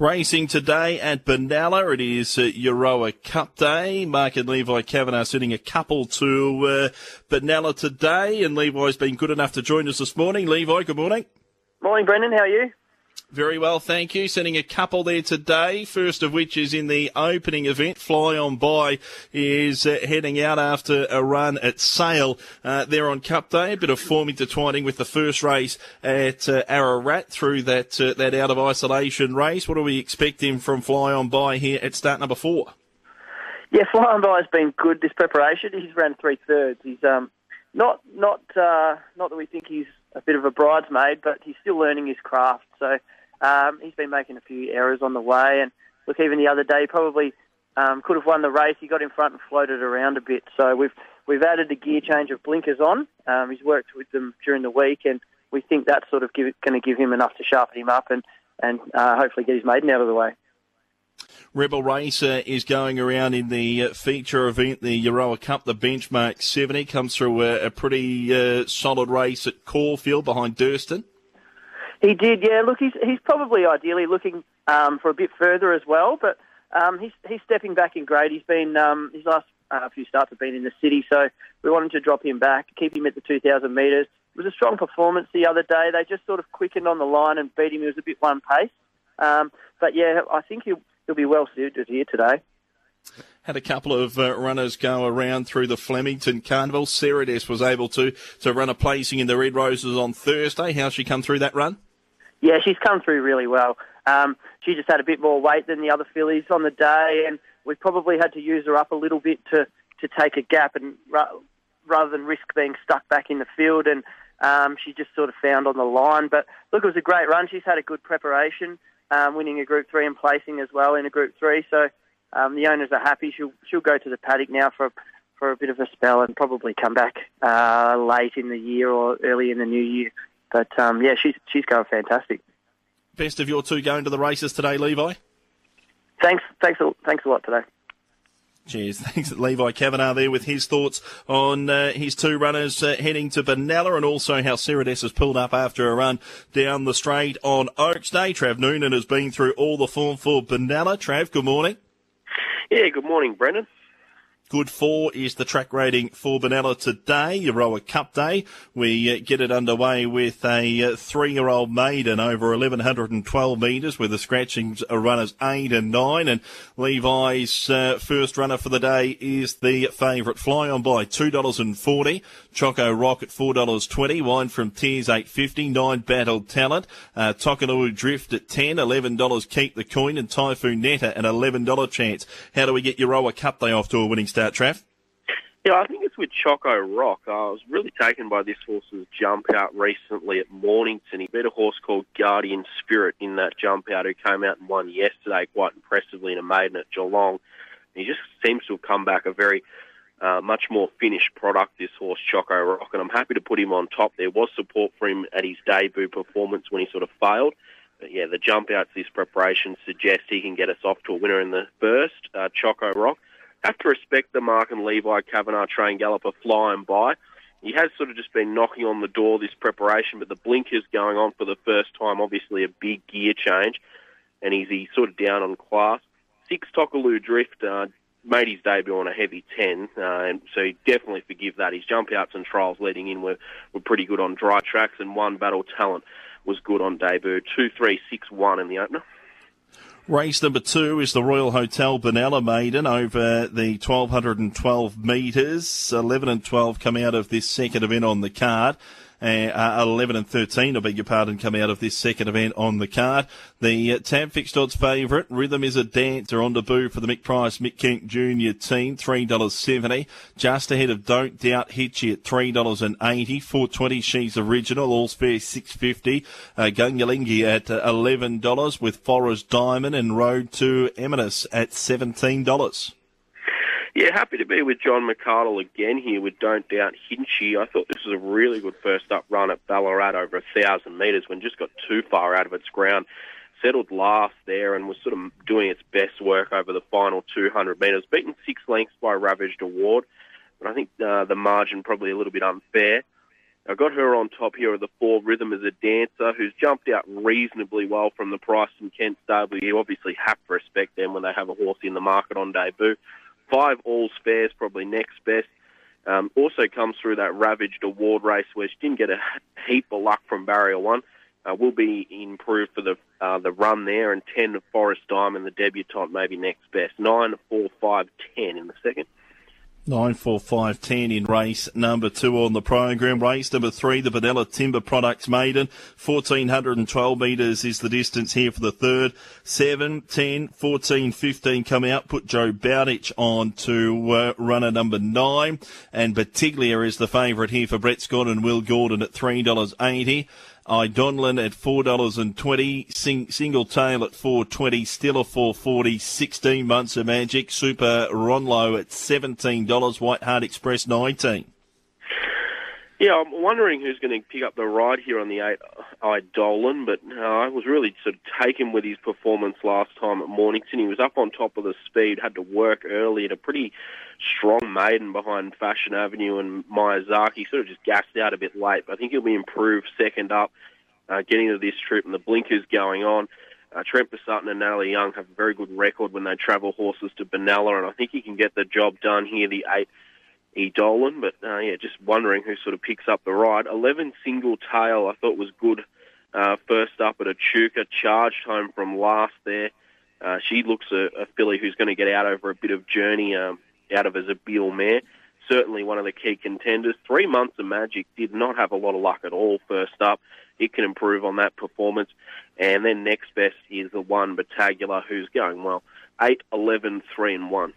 Racing today at Benalla. It is uh, Euroa Cup Day. Mark and Levi Kavanagh sending a couple to uh, Benalla today, and Levi's been good enough to join us this morning. Levi, good morning. Morning, Brendan. How are you? Very well, thank you. Sending a couple there today, first of which is in the opening event. Fly On By is uh, heading out after a run at Sale uh, there on Cup Day. A bit of form intertwining with the first race at uh, Ararat through that uh, that out of isolation race. What are we expecting from Fly On By here at start number four? Yeah, Fly On By has been good this preparation. He's ran three thirds. He's um, not not uh, not that we think he's a bit of a bridesmaid, but he's still learning his craft. So um, he's been making a few errors on the way, and look, even the other day, probably um, could have won the race. He got in front and floated around a bit. So we've we've added a gear change of blinkers on. Um, he's worked with them during the week, and we think that's sort of going to give him enough to sharpen him up and and uh, hopefully get his maiden out of the way. Rebel Racer is going around in the uh, feature event, the Euroa Cup, the benchmark 70. Comes through a, a pretty uh, solid race at Caulfield behind Durston. He did, yeah. Look, he's he's probably ideally looking um, for a bit further as well, but um, he's he's stepping back in grade. He's been um, his last uh, few starts have been in the city, so we wanted to drop him back, keep him at the 2,000 metres. It was a strong performance the other day. They just sort of quickened on the line and beat him. He was a bit one pace, um, but yeah, I think he'll he'll be well suited here today. Had a couple of uh, runners go around through the Flemington Carnival. Cerades was able to to run a placing in the Red Roses on Thursday. How's she come through that run? Yeah, she's come through really well. Um, she just had a bit more weight than the other fillies on the day, and we probably had to use her up a little bit to, to take a gap and ra- rather than risk being stuck back in the field. And um, she just sort of found on the line. But look, it was a great run. She's had a good preparation, um, winning a Group Three and placing as well in a Group Three. So um, the owners are happy. She'll she'll go to the paddock now for for a bit of a spell and probably come back uh, late in the year or early in the new year. But um, yeah, she's she's going fantastic. Best of your two going to the races today, Levi. Thanks, thanks, thanks a lot today. Cheers. Thanks, Levi Kavanagh there with his thoughts on uh, his two runners uh, heading to Benalla and also how Cerades has pulled up after a run down the straight on Oaks Day. Trav Noonan has been through all the form for Benalla. Trav, good morning. Yeah, good morning, Brendan. Good four is the track rating for Benalla today, Euroa Cup Day. We uh, get it underway with a uh, three-year-old maiden over 1112 metres with the scratchings runners eight and nine. And Levi's uh, first runner for the day is the favourite Fly On By $2.40. Choco Rock at $4.20. Wine from Tears 8.50. Nine Battled Talent. Uh, Drift at 10 $11 Keep the Coin and Typhoon Netta at $11 chance. How do we get Euroa Cup Day off to a winning start? Start, Trav? Yeah, I think it's with Choco Rock. I was really taken by this horse's jump out recently at Mornington. He beat a horse called Guardian Spirit in that jump out who came out and won yesterday quite impressively in a maiden at Geelong. He just seems to have come back a very uh, much more finished product, this horse, Choco Rock, and I'm happy to put him on top. There was support for him at his debut performance when he sort of failed. But yeah, the jump outs this preparation suggest he can get us off to a winner in the first, uh, Choco Rock have to respect the Mark and Levi Kavanagh train galloper Fly On By. He has sort of just been knocking on the door this preparation, but the blinkers going on for the first time, obviously a big gear change, and he's, he's sort of down on class. Six Tokaloo Drift uh, made his debut on a heavy 10, uh, and so he definitely forgive that. His jump outs and trials leading in were, were pretty good on dry tracks, and one Battle Talent was good on debut. 2 3 6 1 in the opener. Race number two is the Royal Hotel Benalla Maiden over the 1212 metres. 11 and 12 come out of this second event on the card uh, 11 and 13, I beg your pardon, come out of this second event on the card. The uh, Tab Fixed Odds favourite, Rhythm is a Dancer on debut for the Mick Price Mick Kent Jr. team, $3.70. Just ahead of Don't Doubt Hitchy at $3.80. 420 She's Original, All's Fair 650 uh, Gungalingi at uh, $11 with Forest Diamond and Road to Eminence at $17. Yeah, happy to be with John McCardle again here with Don't Doubt Hinchy. I thought this was a really good first up run at Ballarat over a thousand metres when just got too far out of its ground. Settled last there and was sort of doing its best work over the final 200 metres. Beaten six lengths by Ravaged Award, but I think uh, the margin probably a little bit unfair. I got her on top here of the four Rhythm is a Dancer, who's jumped out reasonably well from the Price and Kent stable. You obviously have to respect them when they have a horse in the market on debut. Five All's Fair, probably next best. Um, also comes through that Ravaged Award race where she didn't get a heap of luck from barrier one. Uh, will be improved for the uh, the run there, and ten Forest Diamond, the debutante, maybe next best. Nine, four, five, ten in the second. Nine, four, five, ten in race number two on the program. Race number three, the Benalla Timber Products Maiden. 1412 metres is the distance here for the third. Seven, ten, fourteen, fifteen come out. Put Joe Bowditch on to uh, runner number nine. And Batiglia is the favourite here for Brett Scott and Will Gordon at $3.80. At four dollars and twenty, Sing, Single Tail at four twenty, Stiller Sixteen months of magic, Super Ronlow at seventeen dollars, White Hart Express nineteen. Yeah, I'm wondering who's going to pick up the ride here on the eight Idolin, but uh, I was really sort of taken with his performance last time at Mornington. He was up on top of the speed, had to work early at a pretty strong maiden behind Fashion Avenue and Miyazaki. Sort of just gassed out a bit late, but I think he'll be improved second up, uh, getting to this trip and the blinkers going on. Uh, Trent Sutton and Natalie Young have a very good record when they travel horses to Benalla, and I think he can get the job done here. The eight E Dolan, but uh, yeah, just wondering who sort of picks up the ride. Eleven Single Tail, I thought was good. Uh, first up at Echuca, charged home from last there. Uh, she looks a, a filly who's going to get out over a bit of journey um, out of as a Beal mare. Certainly one of the key contenders. Three months of magic did not have a lot of luck at all first up. It can improve on that performance. And then next best is the one Battagula who's going well. 8, 11, 3 and 1.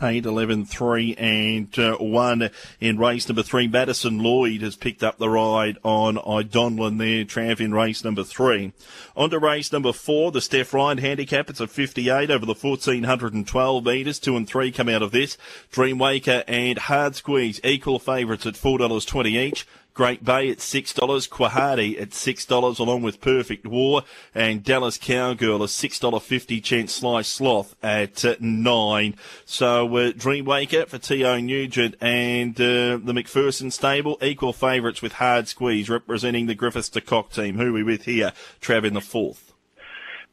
8, 11, 3 and uh, 1 in race number 3. Madison Lloyd has picked up the ride on Idonlin there, Trav in race number 3. On to race number 4, the Steph Ryan handicap. It's a 58 over the 1412 metres. 2 and 3 come out of this. Dreamwaker and Hard Squeeze equal favourites at $4.20 each. Great Bay at $6, Quahati at $6 along with Perfect War and Dallas Cowgirl a $6.50 chance slice sloth at uh, 9 So uh, Dreamwaker for Teo Nugent and uh, the McPherson stable equal favourites with Hard Squeeze representing the Griffiths De Kock team. Who are we with here? Trav in the fourth.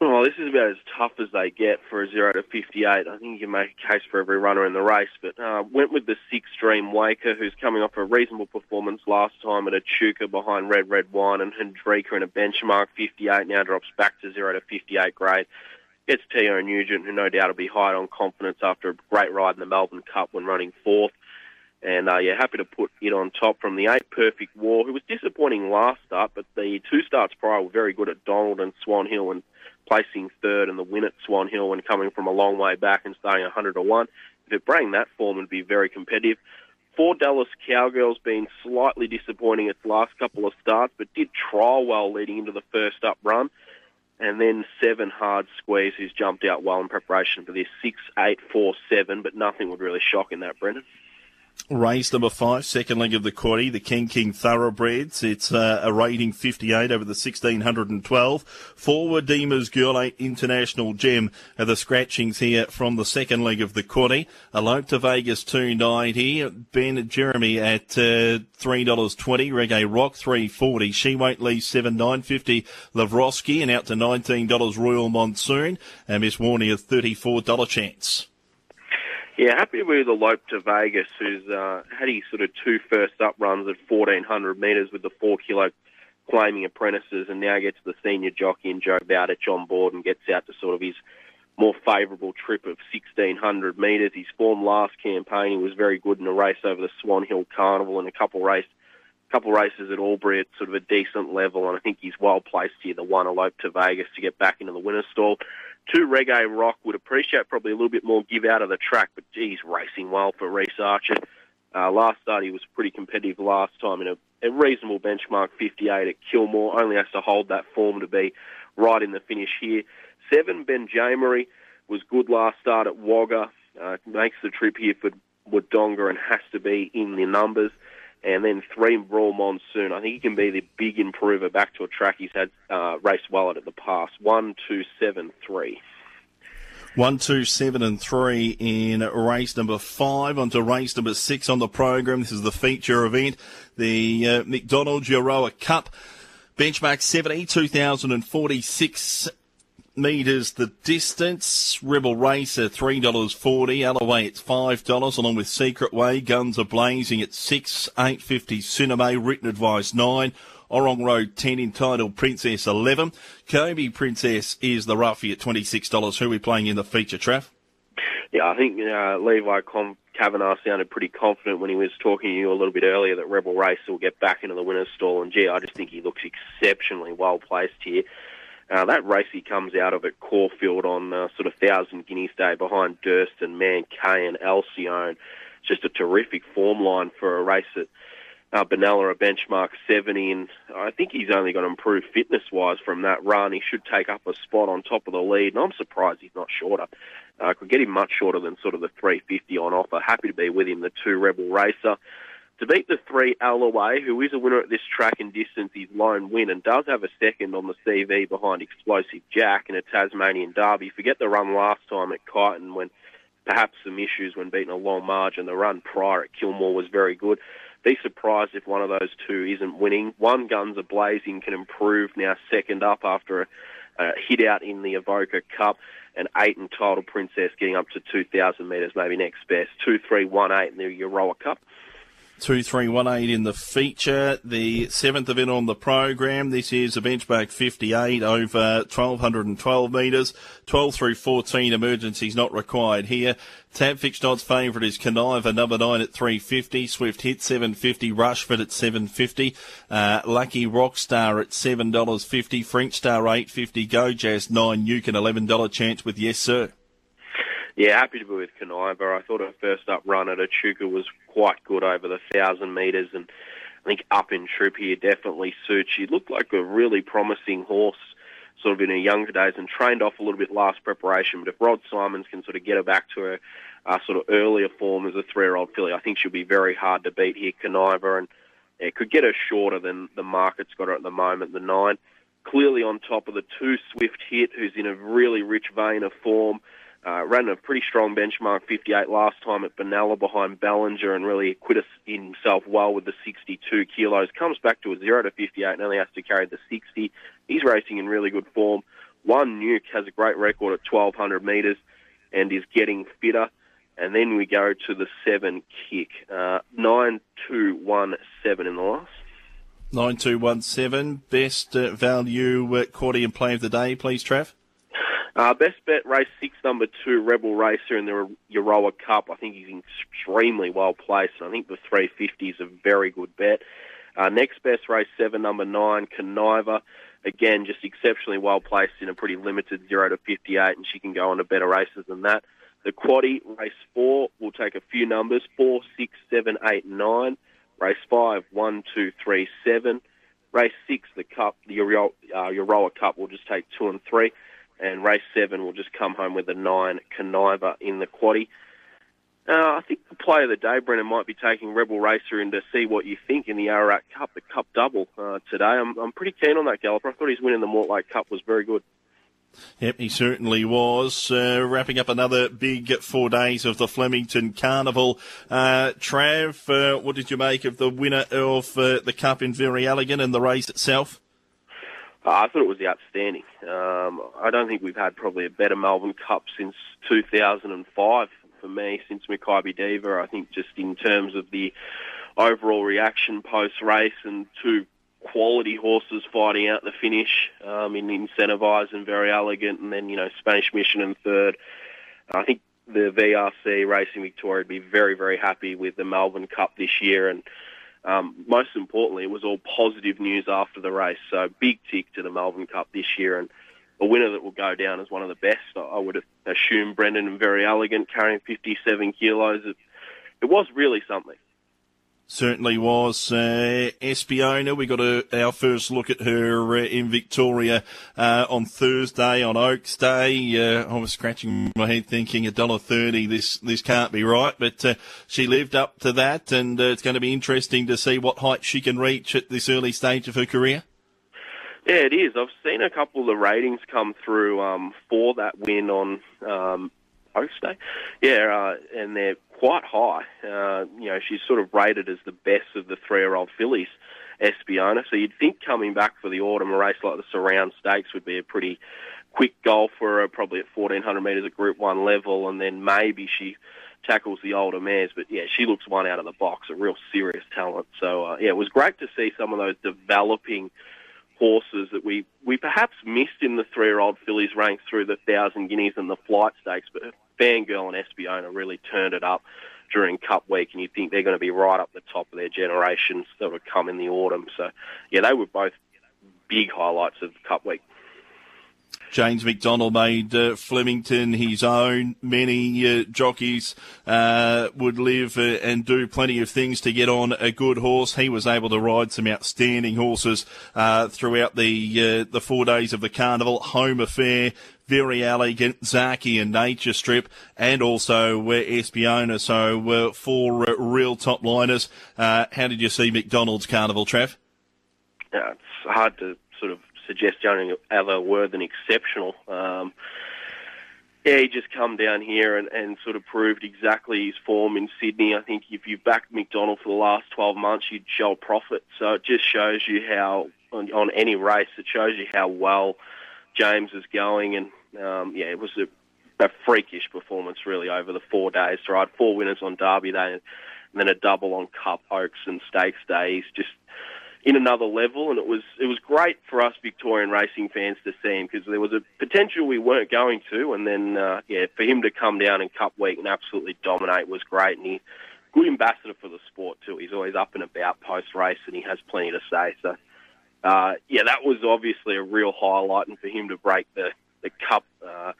Well, this is about as tough as they get for a 0 to 58. I think you can make a case for every runner in the race, but uh, went with the six Dream Waker, who's coming off a reasonable performance last time at Echuca behind Red Red Wine and Hendrika in a benchmark 58, now drops back to 0 to 58 grade. Gets Teo Nugent, who no doubt will be high on confidence after a great ride in the Melbourne Cup when running fourth. And uh, yeah, happy to put it on top from the eight Perfect War, who was disappointing last start, but the two starts prior were very good at Donald and Swan Hill and placing third in the win at Swan Hill and coming from a long way back and starting 100 to 1. If it bring that form, it'd be very competitive. Four Dallas Cowgirls been slightly disappointing its last couple of starts, but did trial well leading into the first up run. And then seven hard squeeze who's jumped out well in preparation for this six, eight, four, seven, but nothing would really shock in that, Brendan. Race number five, second leg of the quaddy, the King King Thoroughbreds. It's uh, a rating 58 over the 1612. Forward Deemer's Girl 8 International Gem are the scratchings here from the second leg of the quaddy. Elope to Vegas 290. Ben Jeremy at uh, $3.20. Reggae Rock 340. She Won't Leave 7 950. Lavroski and out to $19 Royal Monsoon. And Miss Warney a $34 chance. Yeah, happy with Elope to Vegas, who's uh, had his sort of two first up runs at 1400 metres with the four kilo claiming apprentices, and now gets the senior jockey and Joe Bowditch on board and gets out to sort of his more favourable trip of 1600 metres. His form last campaign, he was very good in a race over the Swan Hill Carnival and a couple race, couple races at Albury at sort of a decent level, and I think he's well placed here. The one elope to Vegas to get back into the winner's stall. Two Reggae Rock would appreciate probably a little bit more give out of the track, but geez, racing well for Reese Archer. Uh, last start he was pretty competitive last time in a, a reasonable benchmark 58 at Kilmore. Only has to hold that form to be right in the finish here. Seven Ben Jamery was good last start at Wagga. Uh, makes the trip here for Wodonga and has to be in the numbers and then three Raw Monsoon. I think he can be the big improver back to a track he's had uh, raced well at in the past. One, two, seven, three. One, two, seven, and three in race number five. On to race number six on the program. This is the feature event, the uh, McDonald Euroa Cup. Benchmark 70, 2046 metres the distance. Rebel Racer $3.40. Alloway it's $5 along with Secret Way. Guns are blazing at 6 850 Cinema. Written advice 9 Orong Road 10 entitled Princess 11. Kobe Princess is the roughie at $26. Who are we playing in the feature, Trav? Yeah, I think uh, Levi Com- Kavanagh sounded pretty confident when he was talking to you a little bit earlier that Rebel Race will get back into the winner's stall. And gee, I just think he looks exceptionally well placed here. Uh, that race he comes out of at Caulfield on uh, sort of Thousand Guineas Day behind Durston, Man K and Alcyone. Just a terrific form line for a race that uh, Benalla a benchmark 70, and I think he's only going to improve fitness wise from that run. He should take up a spot on top of the lead, and I'm surprised he's not shorter. I uh, could get him much shorter than sort of the 350 on offer. Happy to be with him, the two Rebel Racer. To beat the three Alloway, who is a winner at this track and distance, his lone win, and does have a second on the CV behind Explosive Jack in a Tasmanian Derby. Forget the run last time at Kyneton when perhaps some issues when beating a long margin. The run prior at Kilmore was very good be surprised if one of those two isn't winning. One Guns are Blazing can improve now second up after a, a hit out in the Echuca Cup. And eight entitled Princess getting up to 2,000 metres, maybe next best. Two, three, one, eight in the Euroa Cup. 2318 in the feature, the seventh event on the program. This is a benchmark 58 over 1212 metres, 12 through 14 emergencies not required here. Tab fixed odds favourite is Conniver, number 9 at 350, Swift Hit 750, Rushford at 750, uh, Lucky Rockstar at $7.50, French Star 850, Go Jazz 9, you can $11 chance with Yes Sir. Yeah, happy to be with Conniver. I thought her first up run at Echuca was quite good over the thousand metres, and I think up in troop here definitely suits. She looked like a really promising horse, sort of in her younger days, and trained off a little bit last preparation. But if Rod Simons can sort of get her back to her uh, sort of earlier form as a three-year-old filly, I think she'll be very hard to beat here, Conniver, and yeah, could get her shorter than the market's got her at the moment, the nine. Clearly on top of the two Swift Hit, who's in a really rich vein of form. Uh, ran a pretty strong benchmark 58 last time at Benalla behind Ballinger and really acquitted himself well with the 62 kilos. Comes back to a 0 to 58 and only has to carry the 60. He's racing in really good form. One Nuke has a great record at 1200 metres and is getting fitter. And then we go to the 7 kick. Uh, 9217 in the last. 9217, best uh, value uh, quarter play of the day, please, Trav. Uh, best bet race six, number two, Rebel Racer in the Euroa Cup. I think he's extremely well placed, and I think the 350 is a very good bet. Uh, next best race seven, number nine, Conniver. Again, just exceptionally well placed in a pretty limited zero to 58, and she can go on to better races than that. The quaddy race four will take a few numbers: four, six, seven, eight, nine. Race five, one, two, three, seven. Race six, the cup, the Euro, uh, Euroa Cup will just take two and three and race seven will just come home with a nine conniver in the quaddy. Uh, I think the play of the day, Brendan, might be taking Rebel Racer in to see what you think in the Ararat Cup, the Cup double uh, today. I'm, I'm pretty keen on that galloper. I thought his win in the Mortlake Cup was very good. Yep, he certainly was. Uh, wrapping up another big four days of the Flemington Carnival. Uh, Trav, uh, what did you make of the winner of uh, the Cup in Verry Elegant and the race itself? Uh, I thought it was outstanding. Um, I don't think we've had probably a better Melbourne Cup since 2005 for me, since Makybe Diva. I think just in terms of the overall reaction post race and two quality horses fighting out the finish um, in Incentivise and Verry Elegant, and then you know Spanish Mission in third. I think the VRC Racing Victoria would be very very happy with the Melbourne Cup this year and um, most importantly, it was all positive news after the race. So big tick to the Melbourne Cup this year, and a winner that will go down as one of the best. I would assume Brendan and Verry Elegant carrying 57 kilos. It, it was really something. Certainly was. Uh, Espiona, we got a, our first look at her uh, in Victoria uh, on Thursday on Oaks Day. Uh, I was scratching my head thinking a dollar thirty. This this can't be right, but uh, she lived up to that, and uh, it's going to be interesting to see what height she can reach at this early stage of her career. Yeah, it is. I've seen a couple of the ratings come through um, for that win on um, Post Day. Yeah, uh, and they're quite high. Uh, you know, she's sort of rated as the best of the three-year-old fillies, Espiona. So you'd think coming back for the autumn, a race like the Surround Stakes would be a pretty quick goal for her, probably at 1400 metres at Group 1 level, and then maybe she tackles the older mares. But yeah, she looks one out of the box, a real serious talent. So uh, yeah, it was great to see some of those developing horses that we, we perhaps missed in the three-year-old fillies ranked through the Thousand Guineas and the Flight Stakes, but Fangirl and Espiona really turned it up during Cup Week, and you think they're going to be right up the top of their generation that would come in the autumn. So, yeah, they were both big highlights of Cup Week. James McDonald made uh, Flemington his own. Many uh, jockeys uh, would live uh, and do plenty of things to get on a good horse. He was able to ride some outstanding horses uh, throughout the uh, the four days of the carnival. Home Affair, Verry Elegant, Zaaki and Nature Strip, and also uh, Espiona. So uh, four uh, real top liners. how did you see McDonald's carnival, Trev? Yeah, it's hard to sort of suggest any other were than exceptional. Um, yeah, he just come down here and, and sort of proved exactly his form in Sydney. I think if you backed McDonald for the last 12 months, you'd show profit. So it just shows you how, on, on any race, it shows you how well James is going. And um, yeah, it was a, a freakish performance really over the four days to ride four winners on Derby Day and then a double on Cup, Oaks and Stakes Day. He's just in another level, and it was it was great for us Victorian racing fans to see him because there was a potential we weren't going to, and then uh, yeah, for him to come down in Cup Week and absolutely dominate was great, and he good ambassador for the sport too. He's always up and about post race, and he has plenty to say. So uh, yeah, that was obviously a real highlight, and for him to break the the Cup. Uh,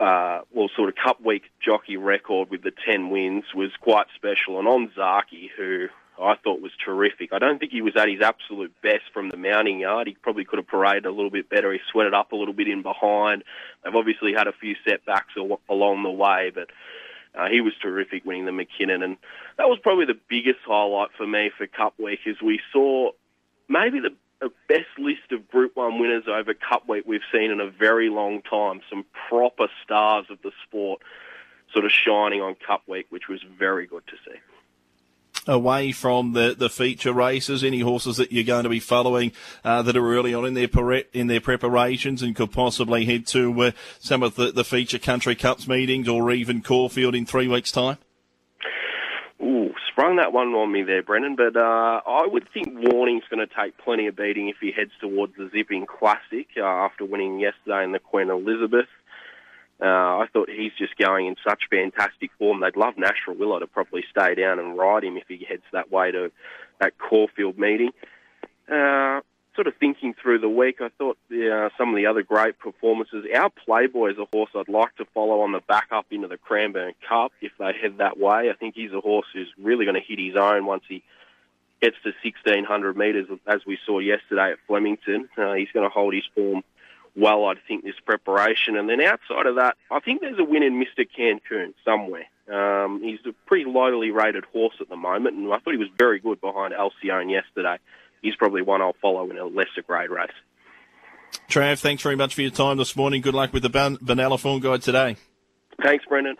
uh, well, sort of Cup Week jockey record with the 10 wins was quite special. And on Zaaki, who I thought was terrific. I don't think he was at his absolute best from the mounting yard. He probably could have paraded a little bit better. He sweated up a little bit in behind. They've obviously had a few setbacks along the way, but uh, he was terrific winning the Mackinnon. And that was probably the biggest highlight for me for Cup Week is we saw maybe the best list of Group 1 winners over Cup Week we've seen in a very long time. Some proper stars of the sport sort of shining on Cup Week, which was very good to see away from the, the feature races? Any horses that you're going to be following uh, that are early on in their in their preparations and could possibly head to uh, some of the, the feature country cups meetings or even Caulfield in three weeks' time? Ooh, sprung that one on me there, Brendan. But uh, I would think Warning's going to take plenty of beating if he heads towards the Zipping Classic uh, after winning yesterday in the Queen Elizabeth. Uh, I thought he's just going in such fantastic form. They'd love Nash Rawiller to probably stay down and ride him if he heads that way to that Caulfield meeting. Uh, sort of thinking through the week, I thought uh, some of the other great performances. Our Playboy is a horse I'd like to follow on the back up into the Cranbourne Cup if they head that way. I think he's a horse who's really going to hit his own once he gets to 1600 metres, as we saw yesterday at Flemington. Uh, he's going to hold his form well, I'd think, this preparation. And then outside of that, I think there's a win in Mr. Cancun somewhere. Um, he's a pretty lowly rated horse at the moment, and I thought he was very good behind Alcyone yesterday. He's probably one I'll follow in a lesser grade race. Trav, thanks very much for your time this morning. Good luck with the Ban- Benalla Form Guide today. Thanks, Brendan.